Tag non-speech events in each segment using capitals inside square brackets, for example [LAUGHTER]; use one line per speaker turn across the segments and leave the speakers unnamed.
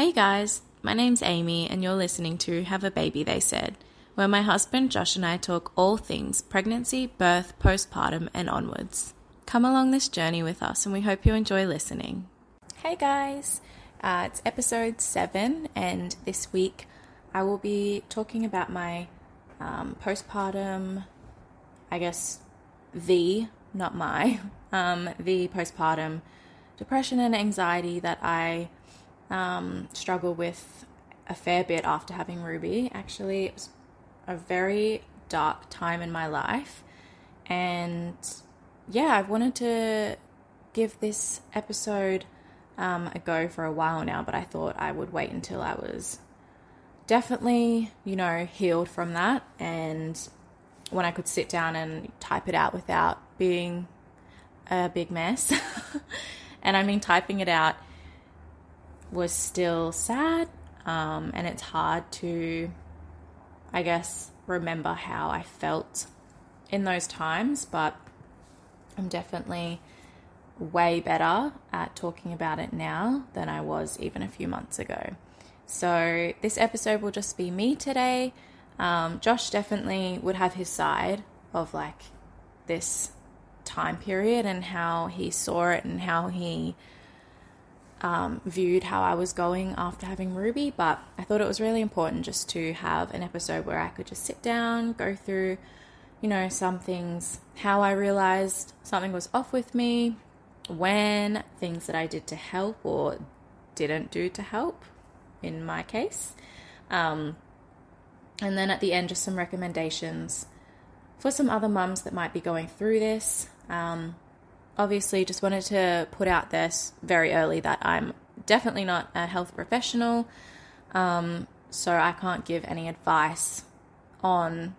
Hey guys, my name's Amy, and you're listening to Have a Baby, They Said, where my husband Josh and I talk all things pregnancy, birth, postpartum, and onwards. Come along this journey with us, and we hope you enjoy listening. Hey guys, uh, it's episode 7, and this week I will be talking about my um, postpartum, I guess, the, not my, [LAUGHS] um, the postpartum depression and anxiety that I um, struggle with a fair bit after having Ruby. Actually, it was a very dark time in my life. And yeah, I've wanted to give this episode um, a go for a while now, but I thought I would wait until I was definitely, you know, healed from that and when I could sit down and type it out without being a big mess. [LAUGHS] and I mean, typing it out was still sad, um, and it's hard to, I guess, remember how I felt in those times, but I'm definitely way better at talking about it now than I was even a few months ago. So, this episode will just be me today. Um, Josh definitely would have his side of like this time period and how he saw it and how he um, viewed how I was going after having Ruby, but I thought it was really important just to have an episode where I could just sit down, go through, you know, some things, how I realized something was off with me, when, things that I did to help or didn't do to help in my case. Um, and then at the end, just some recommendations for some other mums that might be going through this. Um, obviously just wanted to put out this very early that I'm definitely not a health professional. Um, so I can't give any advice on,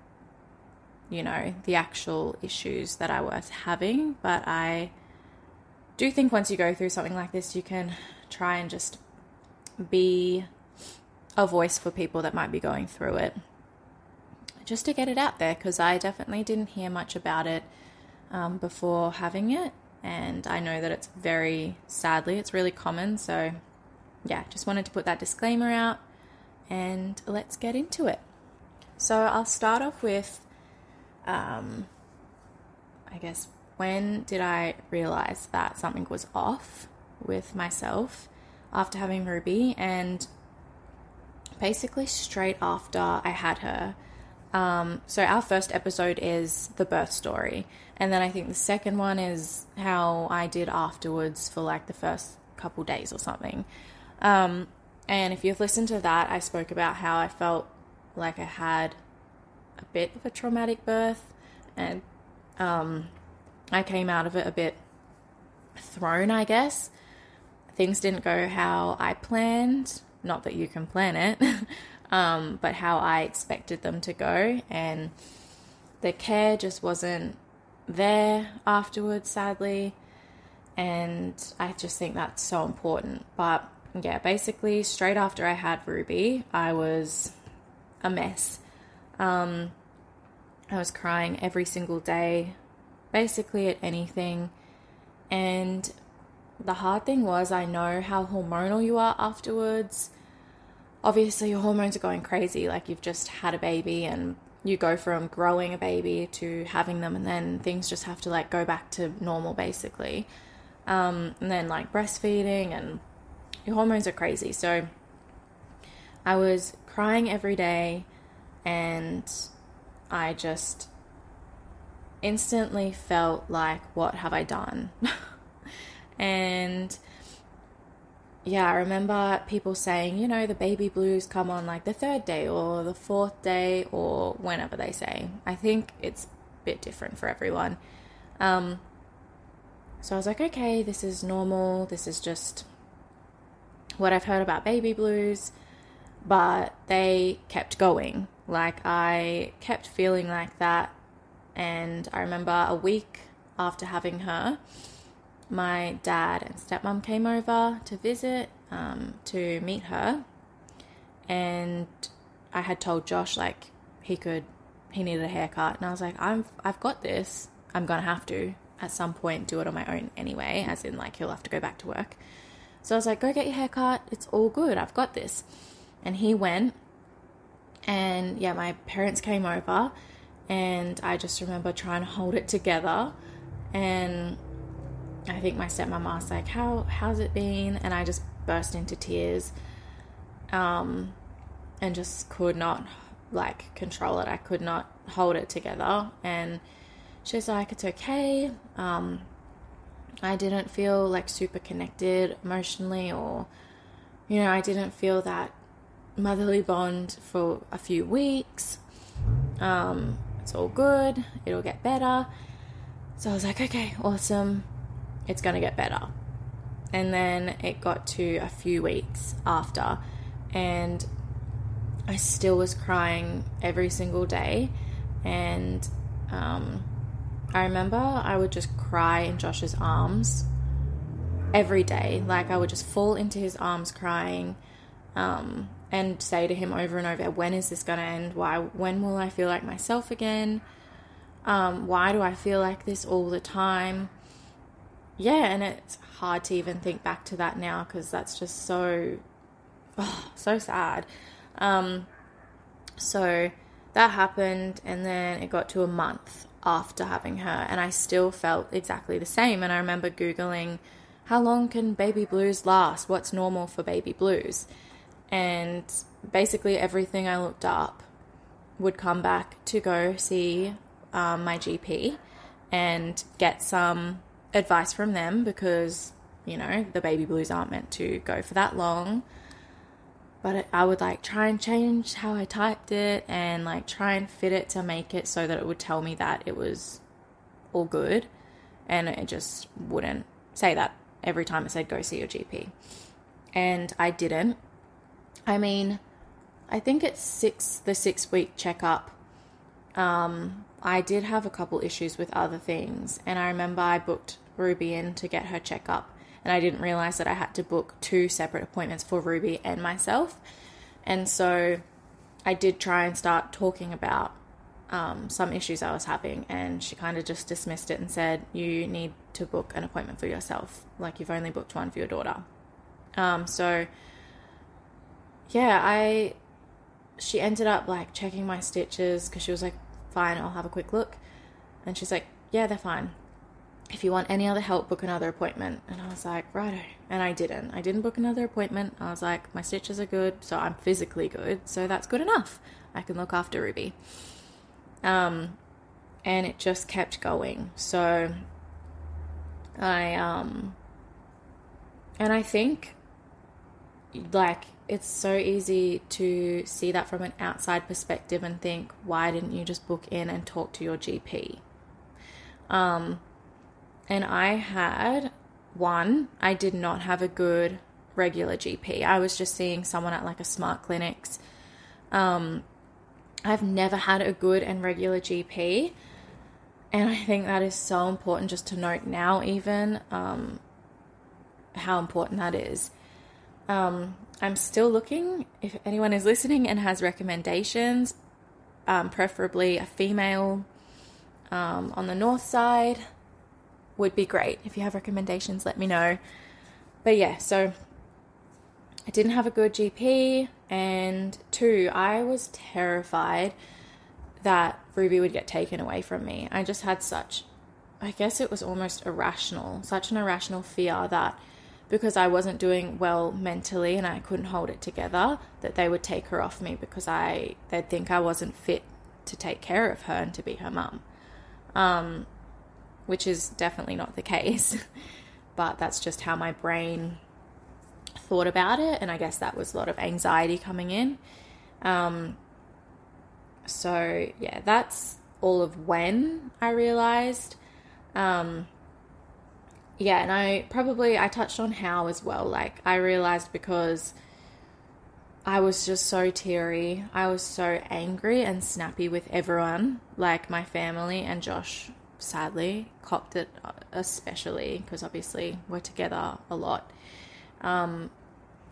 you know, the actual issues that I was having. But I do think once you go through something like this, you can try and just be a voice for people that might be going through it. Just to get it out there, because I definitely didn't hear much about it um, before having it and I know that it's very sadly it's really common. So yeah, just wanted to put that disclaimer out and let's get into it. So I'll start off with um, I guess when did I realize that something was off with myself after having Ruby and basically straight after I had her. Um, so our first episode is the birth story, and then I think the second one is how I did afterwards for like the first couple days or something. Um, and if you've listened to that, I spoke about how I felt like I had a bit of a traumatic birth, and um, I came out of it a bit thrown, I guess. Things didn't go how I planned. Not that you can plan it, [LAUGHS] um, but how I expected them to go. And the care just wasn't there afterwards, sadly. And I just think that's so important. But yeah, basically, straight after I had Ruby, I was a mess. Um, I was crying every single day, basically at anything. And the hard thing was, I know how hormonal you are afterwards obviously your hormones are going crazy like you've just had a baby and you go from growing a baby to having them and then things just have to like go back to normal basically. Um, and then like breastfeeding and your hormones are crazy. So i was crying every day and i just instantly felt like what have i done? [LAUGHS] And yeah, I remember people saying, you know, the baby blues come on like the third day or the fourth day or whenever they say. I think it's a bit different for everyone. Um, so I was like, okay, this is normal. This is just what I've heard about baby blues. But they kept going. Like, I kept feeling like that. And I remember a week after having her, my dad and stepmom came over to visit um, to meet her, and I had told Josh like he could he needed a haircut, and I was like, I'm I've got this. I'm gonna have to at some point do it on my own anyway, as in like he'll have to go back to work. So I was like, go get your haircut. It's all good. I've got this. And he went. And yeah, my parents came over. And I just remember trying to hold it together. And I think my stepmom asked, like, how, how's it been? And I just burst into tears. Um, and just could not like control it. I could not hold it together. And she's like, it's okay. Um, I didn't feel like super connected emotionally, or, you know, I didn't feel that motherly bond for a few weeks. Um, it's all good, it'll get better. So I was like, okay, awesome, it's gonna get better. And then it got to a few weeks after, and I still was crying every single day. And um, I remember I would just cry in Josh's arms every day. Like I would just fall into his arms crying um, and say to him over and over, when is this going to end? Why? When will I feel like myself again? Um, why do I feel like this all the time? Yeah, and it's hard to even think back to that now because that's just so, oh, so sad. Um, so that happened, and then it got to a month after having her, and I still felt exactly the same. And I remember Googling, how long can baby blues last? What's normal for baby blues? And basically, everything I looked up would come back to go see um, my GP and get some advice from them because, you know, the baby blues aren't meant to go for that long but I would like try and change how I typed it and like try and fit it to make it so that it would tell me that it was all good and it just wouldn't say that every time it said go see your GP. And I didn't. I mean, I think it's six the six week checkup. Um, I did have a couple issues with other things, and I remember I booked Ruby in to get her checkup and I didn't realize that I had to book two separate appointments for Ruby and myself. And so I did try and start talking about um, some issues I was having, and she kind of just dismissed it and said, You need to book an appointment for yourself. Like, you've only booked one for your daughter. Um, so, yeah, I. She ended up like checking my stitches because she was like, Fine, I'll have a quick look. And she's like, Yeah, they're fine if you want any other help, book another appointment. And I was like, righto. And I didn't. I didn't book another appointment. I was like, my stitches are good, so I'm physically good, so that's good enough. I can look after Ruby. Um, and it just kept going. So I um, and I think like it's so easy to see that from an outside perspective and think, why didn't you just book in and talk to your GP? Um, and I had one, I did not have a good regular GP. I was just seeing someone at like a SmartClinics. Um, I've never had a good and regular GP. And I think that is so important just to note now, even um, how important that is. Um, I'm still looking. If anyone is listening and has recommendations, um, preferably a female um, on the north side, would be great. If you have recommendations, let me know. But yeah, so I didn't have a good GP, and two, I was terrified that Ruby would get taken away from me. I just had such, I guess it was almost irrational, such an irrational fear that because I wasn't doing well mentally and I couldn't hold it together, that they would take her off me because I they'd think I wasn't fit to take care of her and to be her mum. Um, which is definitely not the [LAUGHS] case. but that's just how my brain thought about it. And I guess that was a lot of anxiety coming in. Um, so, yeah, that's all of when I realized. Um, yeah, and I probably I touched on how as well. Like I realized because I was just so teary. I was so angry and snappy with everyone, like my family and Josh sadly copped it especially because obviously we're together a lot um,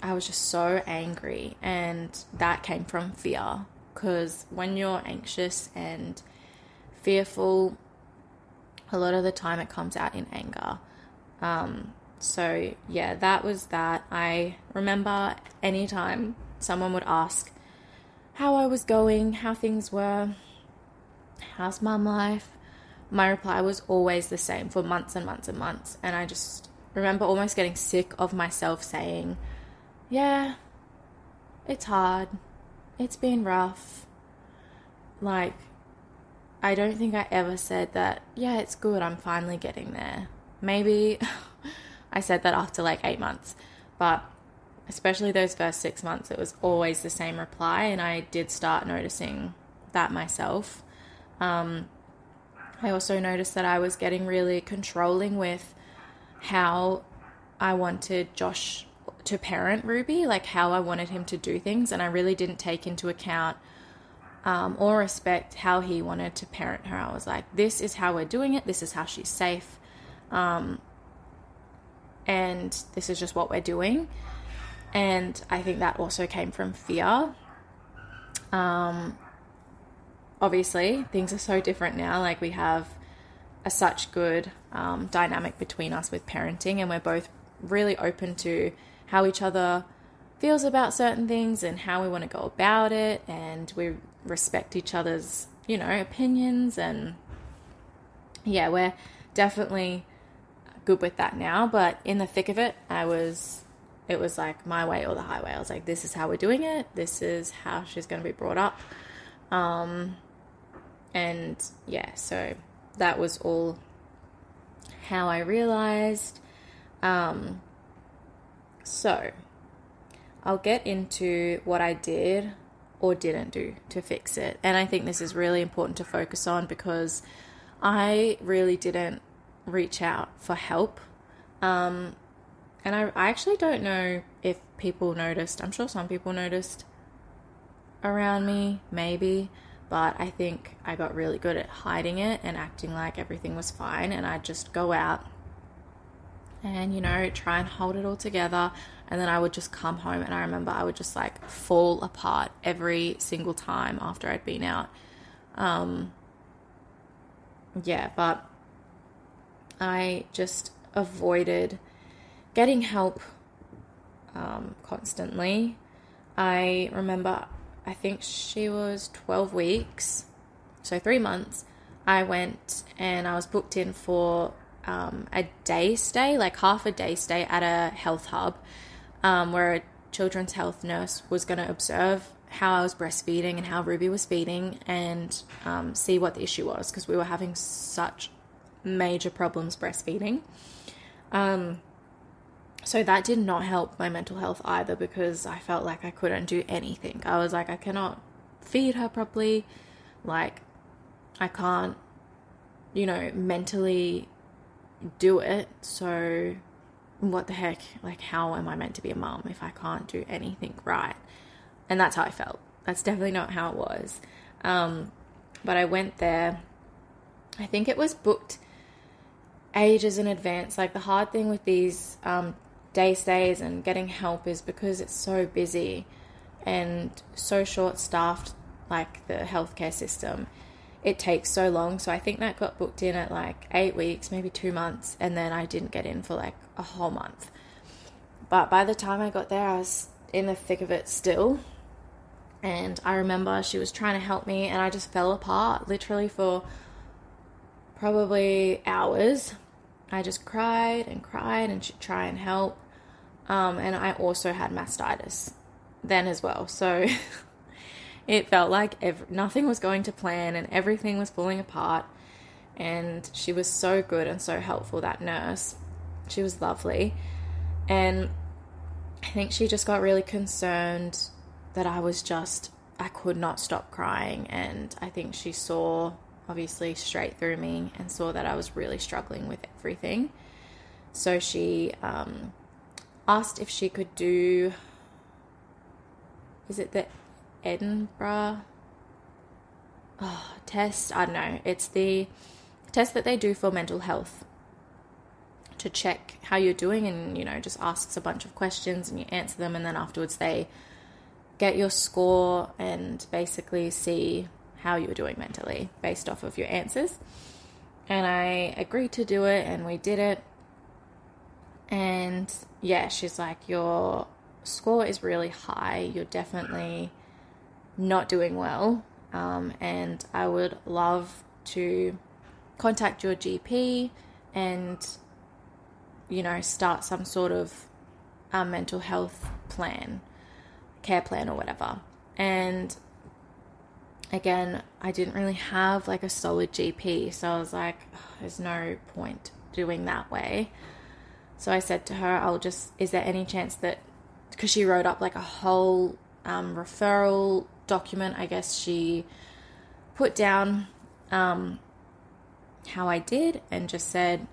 i was just so angry and that came from fear because when you're anxious and fearful a lot of the time it comes out in anger um, so yeah, that was that. I remember anytime someone would ask how I was going, how things were, how's mum life, my reply was always the same for months and months and months. And I just remember almost getting sick of myself saying, Yeah, it's hard. It's been rough. Like, I don't think I ever said that, yeah, it's good, I'm finally getting there. Maybe [SIGHS] I said that after like eight months, but especially those first six months, it was always the same reply, and I did start noticing that myself. Um, I also noticed that I was getting really controlling with how I wanted Josh to parent Ruby, like how I wanted him to do things, and I really didn't take into account um, or respect how he wanted to parent her. I was like, this is how we're doing it, this is how she's safe, um, and this is just what we're doing. And I think that also came from fear. Um, obviously things are so different now. Like we have a such good um, dynamic between us with parenting, and we're both really open to how each other feels about certain things and how we want to go about it, and we respect each other's you know opinions, and yeah, we're definitely good with that now. But in the thick of it, I was. It was like my way or the highway. I was like, this is how we're doing it. This is how she's going to be brought up. Um, and yeah, so that was all how I realized. Um, so I'll get into what I did or didn't do to fix it. And I think this is really important to focus on because I really didn't reach out for help. Um, and I, I actually don't know if people noticed. I'm sure some people noticed around me, maybe but I think I got really good at hiding it and acting like everything was fine. And I'd just go out and, you know, try and hold it all together. And then I would just come home, and I remember I would just like fall apart every single time after I'd been out. Um, yeah, but I just avoided getting help um, constantly. I remember I think she was 12 weeks, so three months. I went and I was booked in for um, a day stay, like half a day stay at a health hub, um, where a children's health nurse was going to observe how I was breastfeeding and how Ruby was feeding and um, see what the issue was because we were having such major problems breastfeeding. Um, so that did not help my mental health either because I felt like I couldn't do anything. I was like, I cannot feed her properly. Like, I can't, you know, mentally do it. So, what the heck? Like, how am I meant to be a mom if I can't do anything right? And that's how I felt. That's definitely not how it was. Um, but I went there. I think it was booked ages in advance. Like, the hard thing with these um, day stays and getting help is because it's so busy and so short staffed, like the healthcare system. It takes so long. So I think that got booked in at like eight weeks, maybe two months, and then I didn't get in for like a whole month. But by the time I got there, I was in the thick of it still. And I remember she was trying to help me, and I just fell apart literally for probably hours I just cried and cried and she'd try and help. Um, and I also had mastitis then as well. So [LAUGHS] it felt like ev- nothing was going to plan and everything was falling apart. And she was so good and so helpful, that nurse. She was lovely. And I think she just got really concerned that I was just, I could not stop crying. And I think she saw obviously straight through me and saw that I was really struggling with everything. So she um, asked if she could do, is it the Edinburgh oh, test? I don't know. It's the test that they do for mental health to check how you're doing and, you know, just asks a bunch of questions and you answer them and then afterwards they get your score and basically see how you were doing mentally based off of your answers. And I agreed to do it, and we did it. And yeah, she's like, Your score is really high. You're definitely not doing well. Um, and I would love to contact your GP and, you know, start some sort of uh, mental health plan, care plan, or whatever. And again, I didn't really have like a solid GP. So I was like, oh, there's no point doing that way. So I said to her, I'll just, is there any chance that, because she wrote up like a whole um, referral document, I guess she put down um, how I did and just said,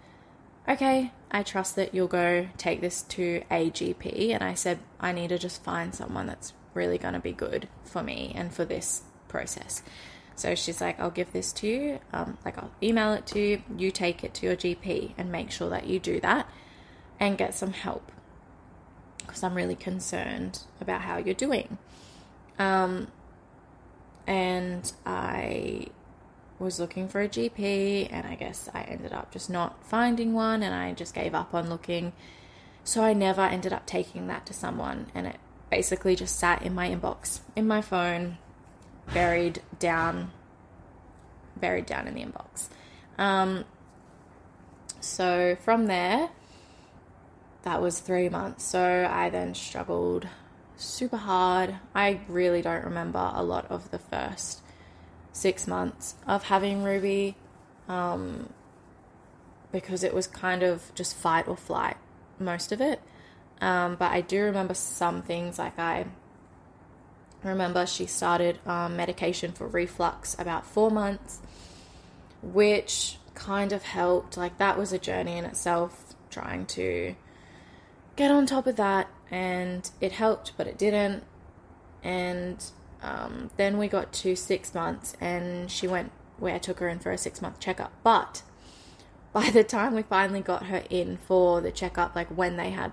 okay, I trust that you'll go take this to a GP. And I said, I need to just find someone that's really going to be good for me and for this process. So she's like, I'll give this to you. Um, like, I'll email it to you. You take it to your GP and make sure that you do that and get some help because I'm really concerned about how you're doing. Um, and I was looking for a GP, and I guess I ended up just not finding one, and I just gave up on looking. So I never ended up taking that to someone, and it basically just sat in my inbox, in my phone, buried down, buried down in the inbox. Um, so from there, that was three months. So I then struggled super hard. I really don't remember a lot of the first six months of having Ruby um, because it was kind of just fight or flight, most of it. Um, but I do remember some things like I remember she started um, medication for reflux about four months, which kind of helped. Like that was a journey in itself, trying to get on top of that, and it helped, but it didn't. And um, then we got to six months, and she went where I took her in for a six month checkup. But by the time we finally got her in for the checkup, like when they had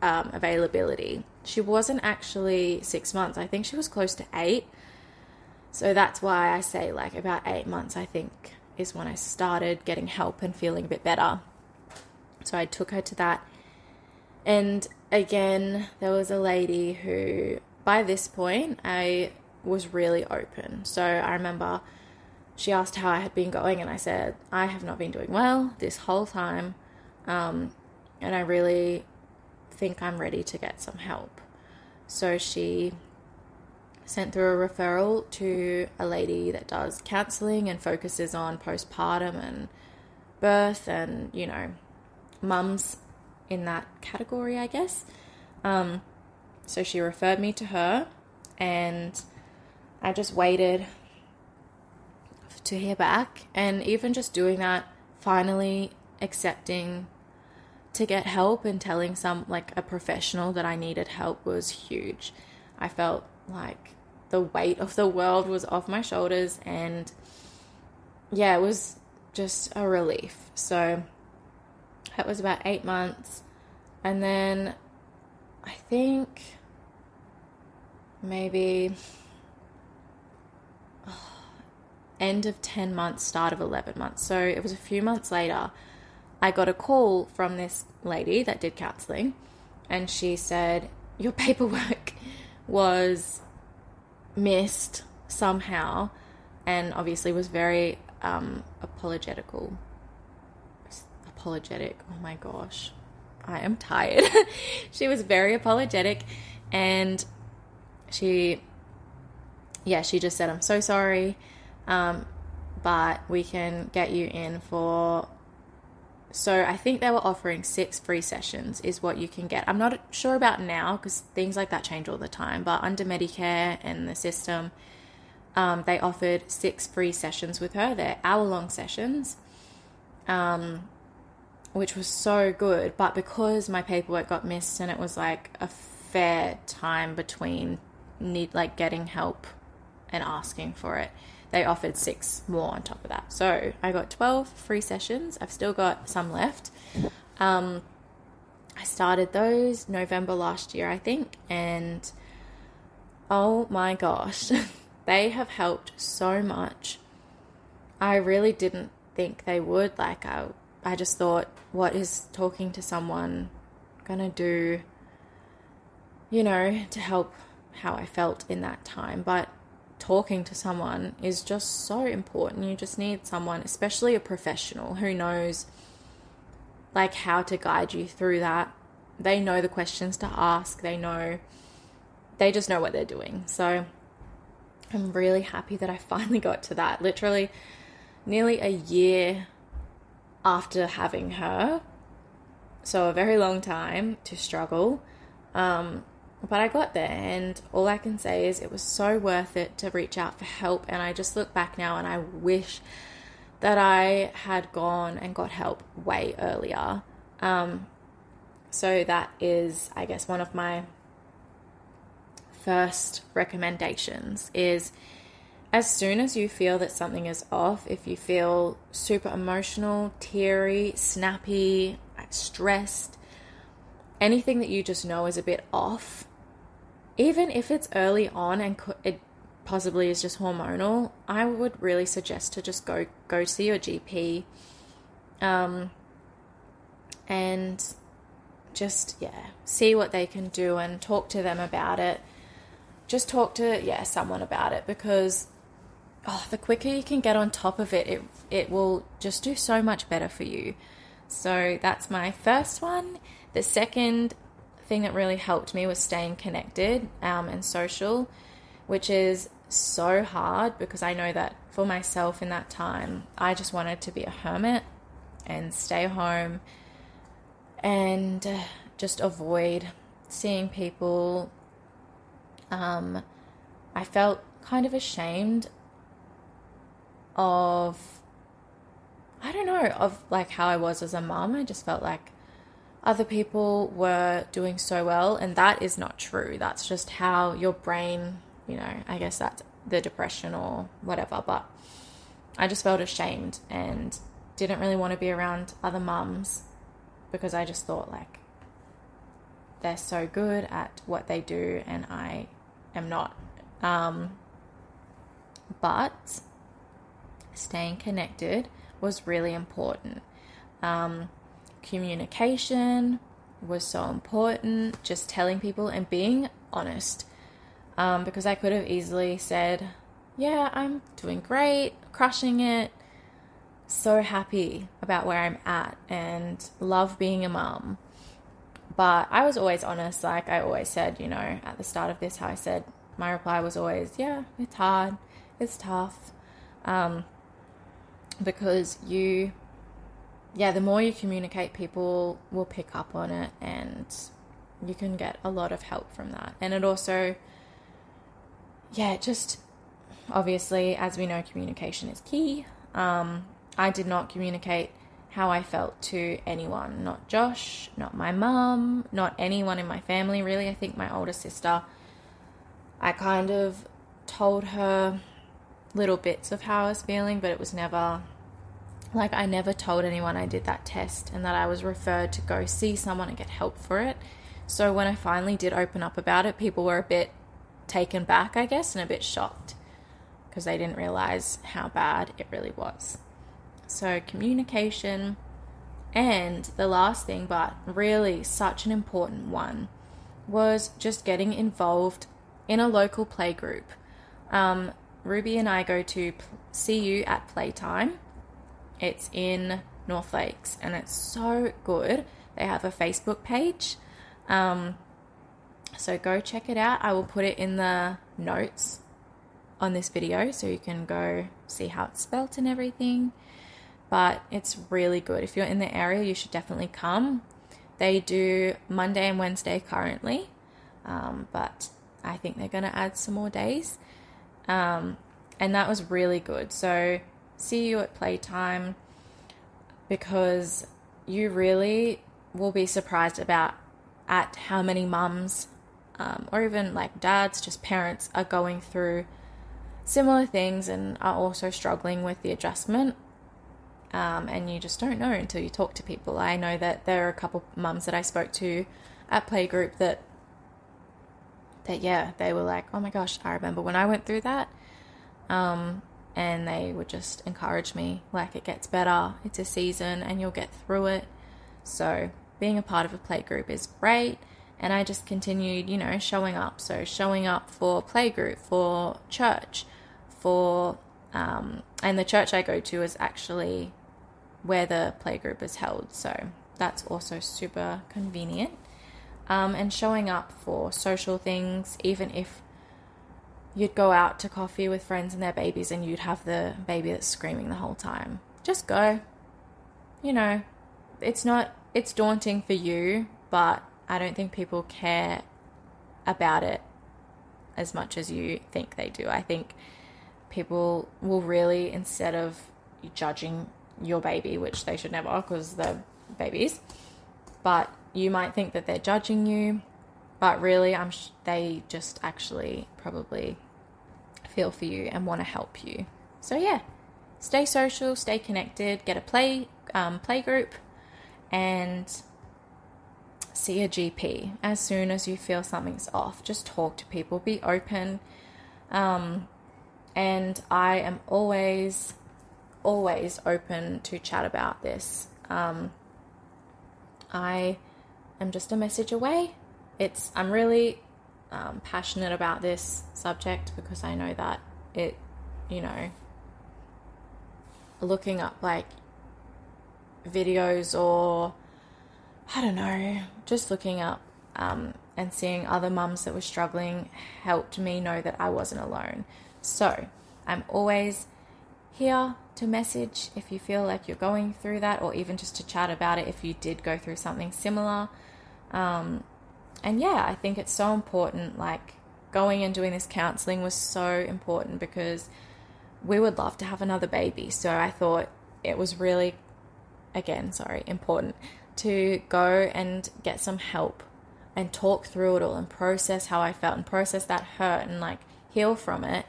um, availability, she wasn't actually six months. I think she was close to eight. So that's why I say, like, about eight months, I think, is when I started getting help and feeling a bit better. So I took her to that. And again, there was a lady who, by this point, I was really open. So I remember she asked how I had been going, and I said, I have not been doing well this whole time. Um, and I really think I'm ready to get some help. So she sent through a referral to a lady that does counseling and focuses on postpartum and birth and, you know, mums in that category, I guess. Um, so she referred me to her, and I just waited to hear back. And even just doing that, finally accepting to get help and telling some like a professional that I needed help was huge. I felt like the weight of the world was off my shoulders and yeah, it was just a relief. So that was about 8 months and then I think maybe [SIGHS] end of 10 months, start of 11 months. So it was a few months later I got a call from this lady that did counseling, and she said, Your [LAUGHS] paperwork was missed somehow, and obviously was very um, apologetical. Apologetic. Oh my gosh. I am tired. [LAUGHS] she was very apologetic, and she, yeah, she just said, I'm so sorry, um, but we can get you in for so I think they were offering six free sessions, is what you can get. I'm not sure about now because things like that change all the time, but under Medicare and the system, um, they offered six free sessions with her. They're hour long sessions, um, which was so good. But because my paperwork got missed and it was like a fair time between need like getting help and asking for it, they offered six more on top of that. So I got 12 free sessions. I've still got some left. Um, I started those November last year, I think, and oh my gosh, [LAUGHS] they have helped so much. I really didn't think they would. Like, I, I just thought, what is talking to someone to do, you know, to help how I felt in that time. But talking to someone is just so important. You just need someone, especially a professional who knows like how to guide you through that. They know the questions to ask. They know they just know what they're doing. So I'm really happy that I [LAUGHS] finally got to that. Literally nearly a year after having her. So a very long time to struggle. Um, but I got there, and all I can say is it was so worth it to reach out for help. And I just look back now and I wish that I had gone and got help way earlier. Um, so that is, I guess, one of my first recommendations is as soon as you feel that something is off, if you feel super emotional, teary, snappy, stressed, anything that you just know is a bit off, even if it's early on and it possibly is just hormonal, I would really suggest to just go go see your GP, um, and just yeah, see what they can do and talk to them about it. Just talk to yeah someone about it because oh, the quicker you can get on top of it, it it will just do so much better for you. So that's my first one. The second thing that really helped me was staying connected um, and social, which is so hard because I know that for myself in that time, I just wanted to be a hermit and stay home and uh, just avoid seeing people. Um, I felt kind of ashamed of, I don't know, of like how I was as a mom. I just felt like other people were doing so well, and that is not true. That's just how your brain, you know, I guess that's the depression or whatever, but I just felt ashamed and didn't really want to be around other mums because I just thought like they're so good at what they do and I am not. Um, but staying connected was really important. Um, communication was so important, just telling people and being honest. Um, because I could have easily said, Yeah, I'm doing great, crushing it, so happy about where I'm at, and love being a mum. But I was always honest, like I always said, you know, at the start of this, how I said, my reply was always, Yeah, it's hard, it's tough. Um, because you yeah, the more you communicate, people will pick up on it and you can get a lot of help from that. And it also, yeah, just obviously, as we know, communication is key. Um, I did not communicate how I felt to anyone, not Josh, not my mum, not anyone in my family, really. I think my older sister, I kind of told her little bits of how I was feeling, but it was never like, I never told anyone I did that test and that I was referred to go see someone and get help for it. So, when I finally did open up about it, people were a bit taken back, I guess, and a bit shocked because they didn't realize how bad it really was. So, communication. And the last thing, but really such an important one, was just getting involved in a local play group. Um, Ruby and I go to see you at playtime it's in North Lakes and it's so good. They have a Facebook page. Um, so go check it out. I will put it in the notes on this video so you can go see how it's spelt and everything. But it's really good. If you're in the area, you should definitely come. They do Monday and Wednesday currently, um, but I think they're going to add some more days. Um, and that was really good. So see you at playtime because you really will be surprised about at how many mums um, or even like dads, just parents, are going through similar things and are also struggling with the adjustment. Um, and you just don't know until you talk to people. I know that there are a couple mums that I spoke to at playgroup that that yeah, they were like, "Oh my gosh, I remember when I went through that." Um, and they would just encourage me like it gets better it's a season and you'll get through it so being a part of a playgroup is great. And I just continued, you know, showing up. So showing up for playgroup, for church, for um, and the church I go to is actually where the playgroup is held. So that's also super convenient. Um, and showing up for social things, even if you'd go out to coffee with friends and their babies and you'd have the baby that's screaming the whole time. Just go. You know, it's not, it's daunting for you, but I don't think people care about it as much as you think they do. I think people will really, instead of judging your baby, which they should never because they're babies, but you might think that they're judging you, but really, I'm sh- they just actually probably feel for you and want to help you. So yeah, stay social, stay connected, get a play um, play group, and see a GP as soon as you feel something's off. Just talk to people, be open. Um, and I am always, always open to chat about this. Um, I am just a message away. It's I'm really um, passionate about this subject because I know that it, you know, looking up like videos or I don't know, just looking up um, and seeing other mums that were struggling helped me know that I wasn't alone. So I'm always here to message if you feel like you're going through that, or even just to chat about it if you did go through something similar. Um, and yeah, I think it's so important. Like going and doing this counseling was so important because we would love to have another baby. So I thought it was really, again, sorry, important to go and get some help and talk through it all and process how I felt and process that hurt and like heal from it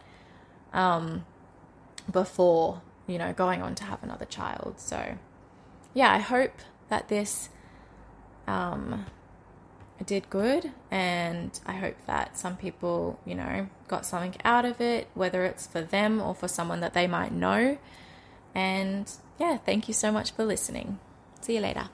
um, before, you know, going on to have another child. So, yeah, I hope that this um, did good and I hope that some people, you know, got something out of it, whether it's for them or for someone that they might know. And yeah, thank you so much for listening. See you later.